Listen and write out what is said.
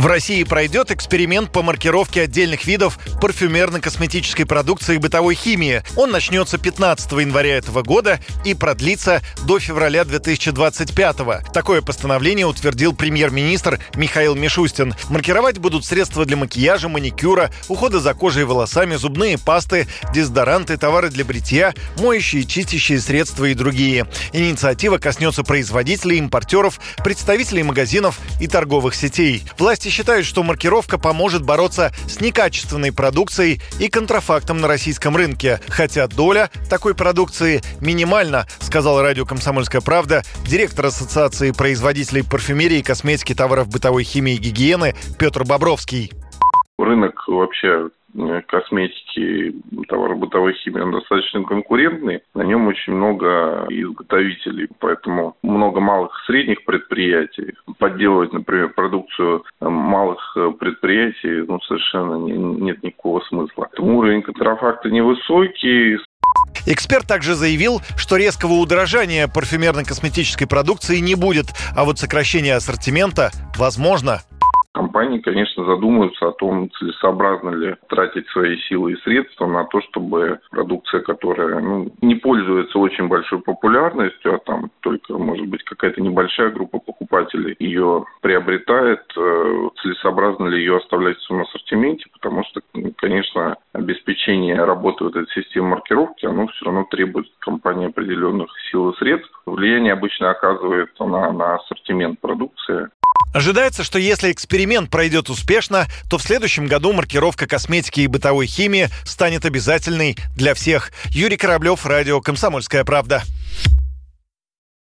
В России пройдет эксперимент по маркировке отдельных видов парфюмерно-косметической продукции и бытовой химии. Он начнется 15 января этого года и продлится до февраля 2025. Такое постановление утвердил премьер-министр Михаил Мишустин. Маркировать будут средства для макияжа, маникюра, ухода за кожей и волосами, зубные пасты, дезодоранты, товары для бритья, моющие, чистящие средства и другие. Инициатива коснется производителей, импортеров, представителей магазинов и торговых сетей. Власти считают, что маркировка поможет бороться с некачественной продукцией и контрафактом на российском рынке, хотя доля такой продукции минимальна, сказал радио «Комсомольская правда» директор Ассоциации производителей парфюмерии косметики товаров бытовой химии и гигиены Петр Бобровский. Рынок вообще Э, косметики, товары бытовой химии, он достаточно конкурентный. На нем очень много изготовителей, поэтому много малых и средних предприятий. Подделывать, например, продукцию малых предприятий ну, совершенно не, нет никакого смысла. Уровень контрафакта невысокий, Эксперт также заявил, что резкого удорожания парфюмерно-косметической продукции не будет, а вот сокращение ассортимента возможно компании, конечно, задумаются о том, целесообразно ли тратить свои силы и средства на то, чтобы продукция, которая ну, не пользуется очень большой популярностью, а там только, может быть, какая-то небольшая группа покупателей ее приобретает, э, целесообразно ли ее оставлять в своем ассортименте, потому что, конечно, обеспечение работы вот этой системы маркировки, оно все равно требует компании определенных сил и средств. Влияние обычно оказывается на, на ассортимент продукции. Ожидается, что если эксперимент пройдет успешно, то в следующем году маркировка косметики и бытовой химии станет обязательной для всех. Юрий Кораблев, Радио «Комсомольская правда».